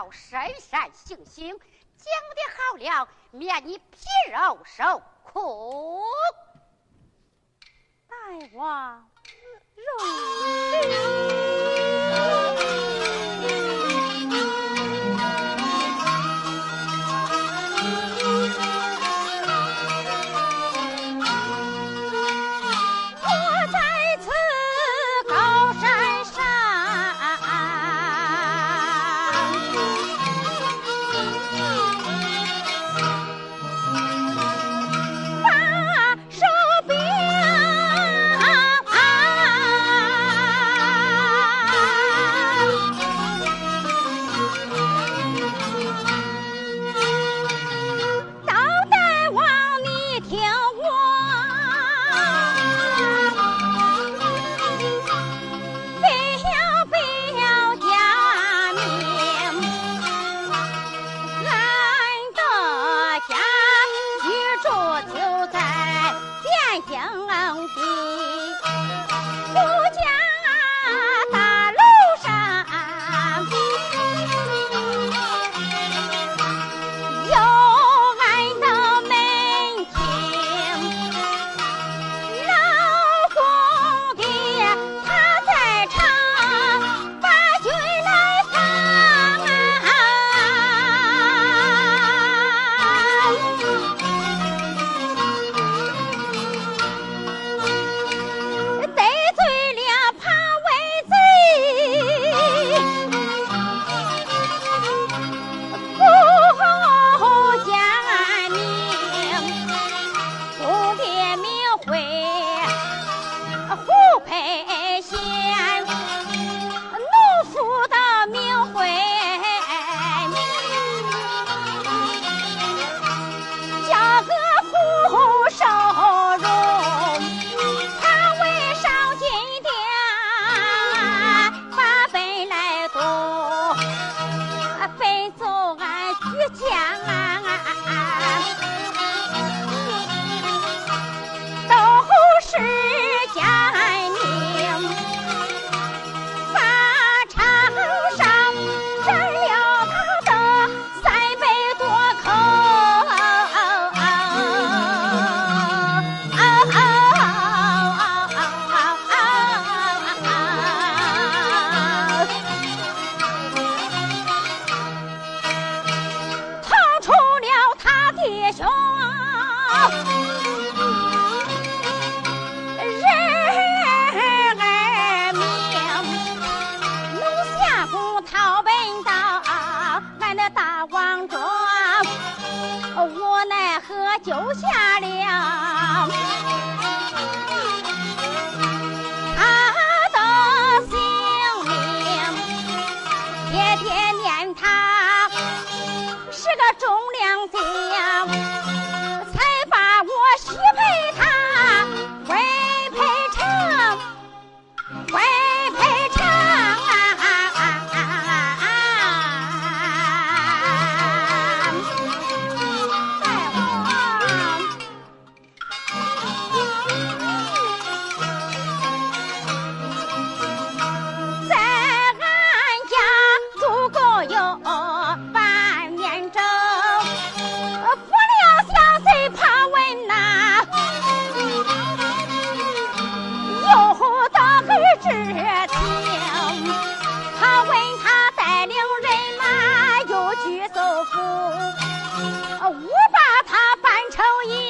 要深山行刑，讲的好了，免你皮肉受苦。大王容哥救下了。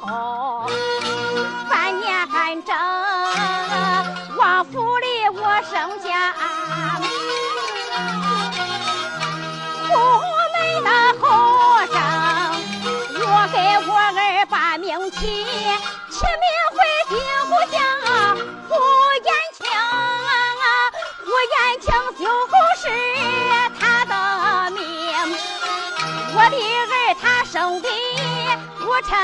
好不成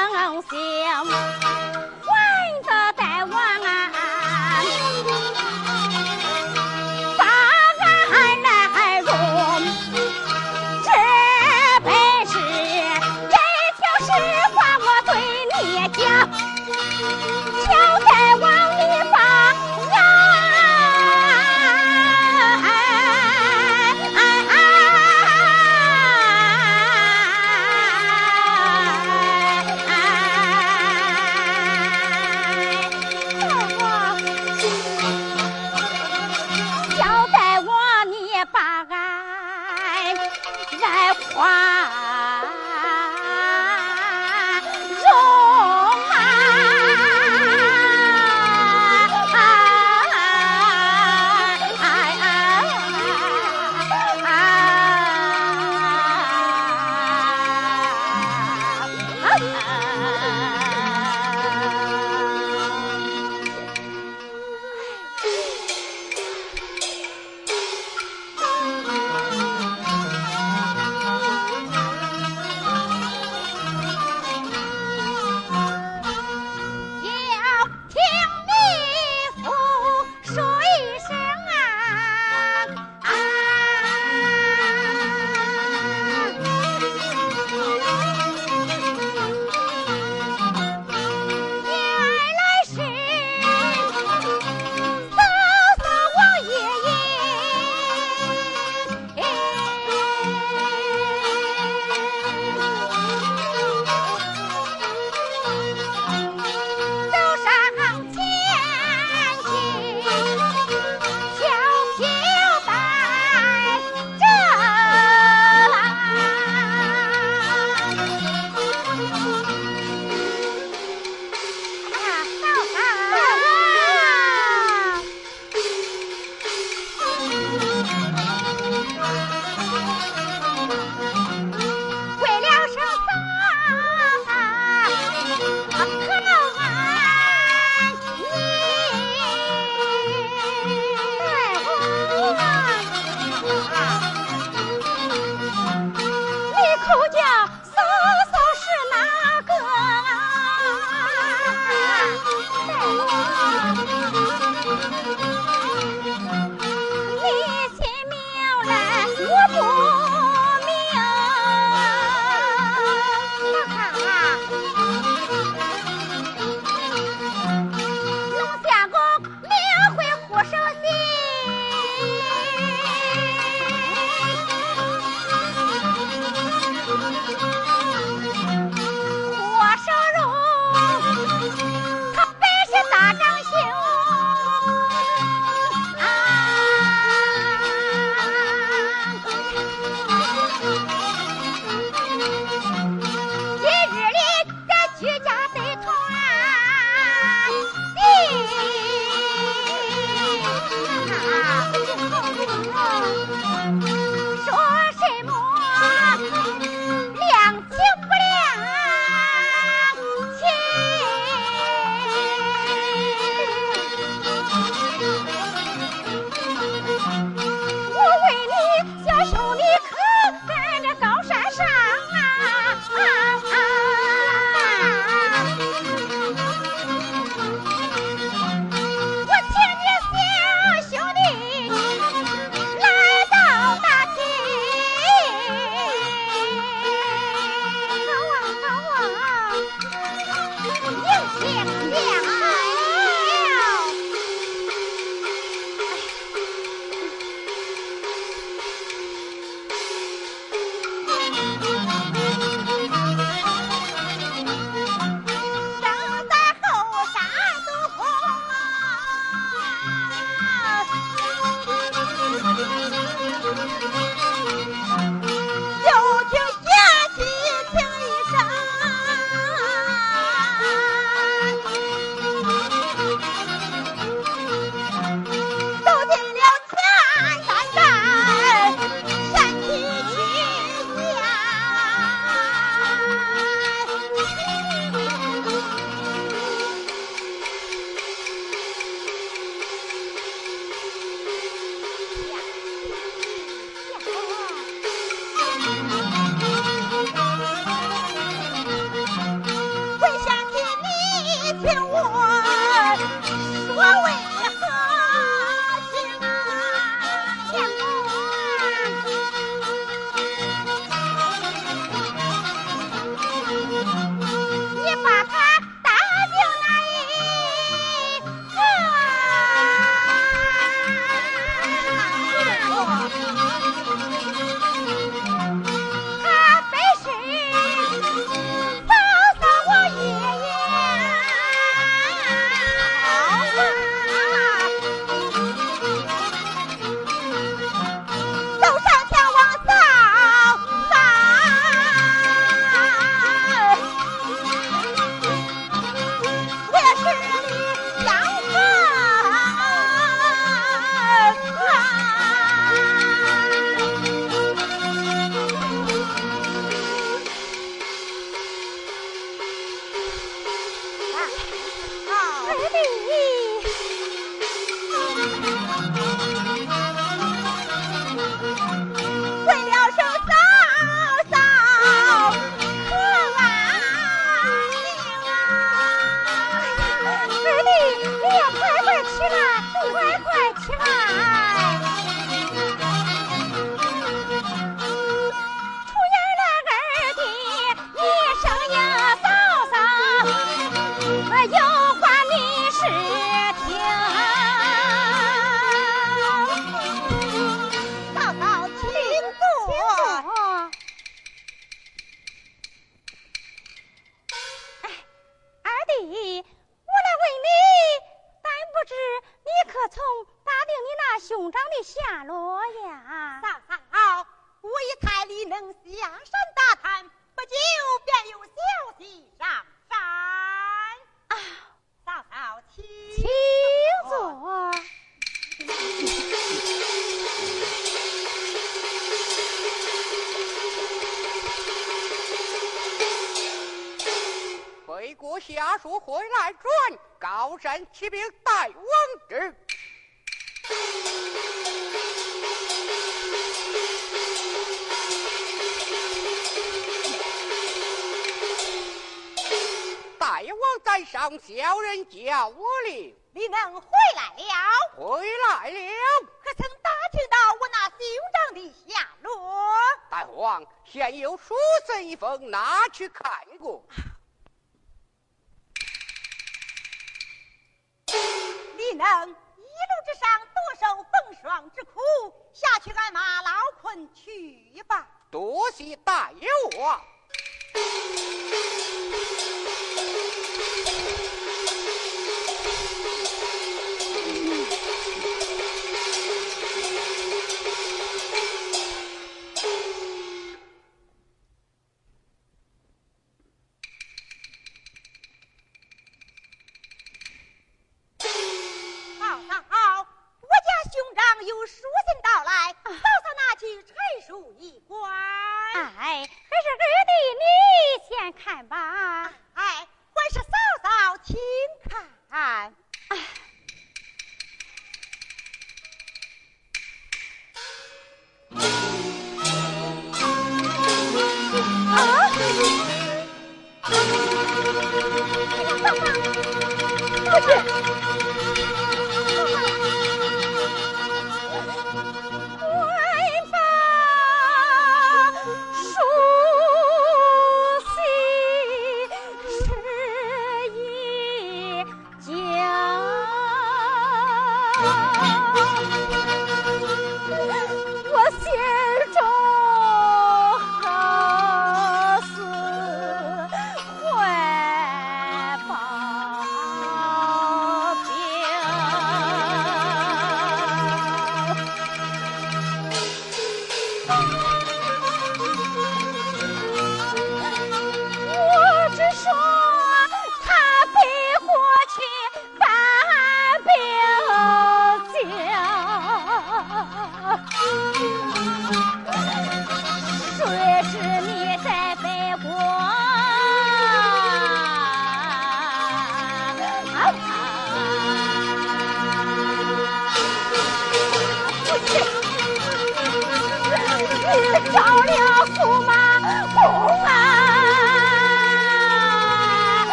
形。骑兵大王之，大王在上，小人叫我哩。你能回来了？回来了。可曾打听到我那兄长的下落？大王，现有书信一封，拿去看过。你能一路之上多受风霜之苦，下去挨马劳困去吧。多谢大爷我。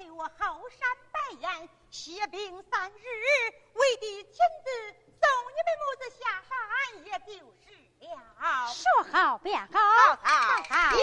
给我后山拜岩歇兵三日，为的亲自送你们母子下山，也就是了。说好便好，好，好，好。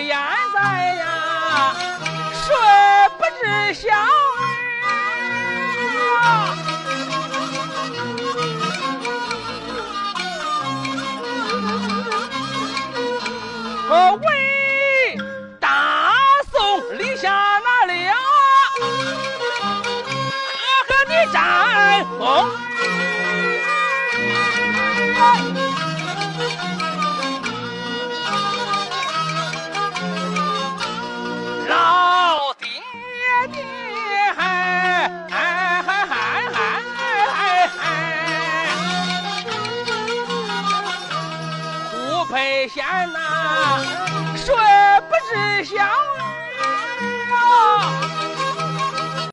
不在呀睡不知晓。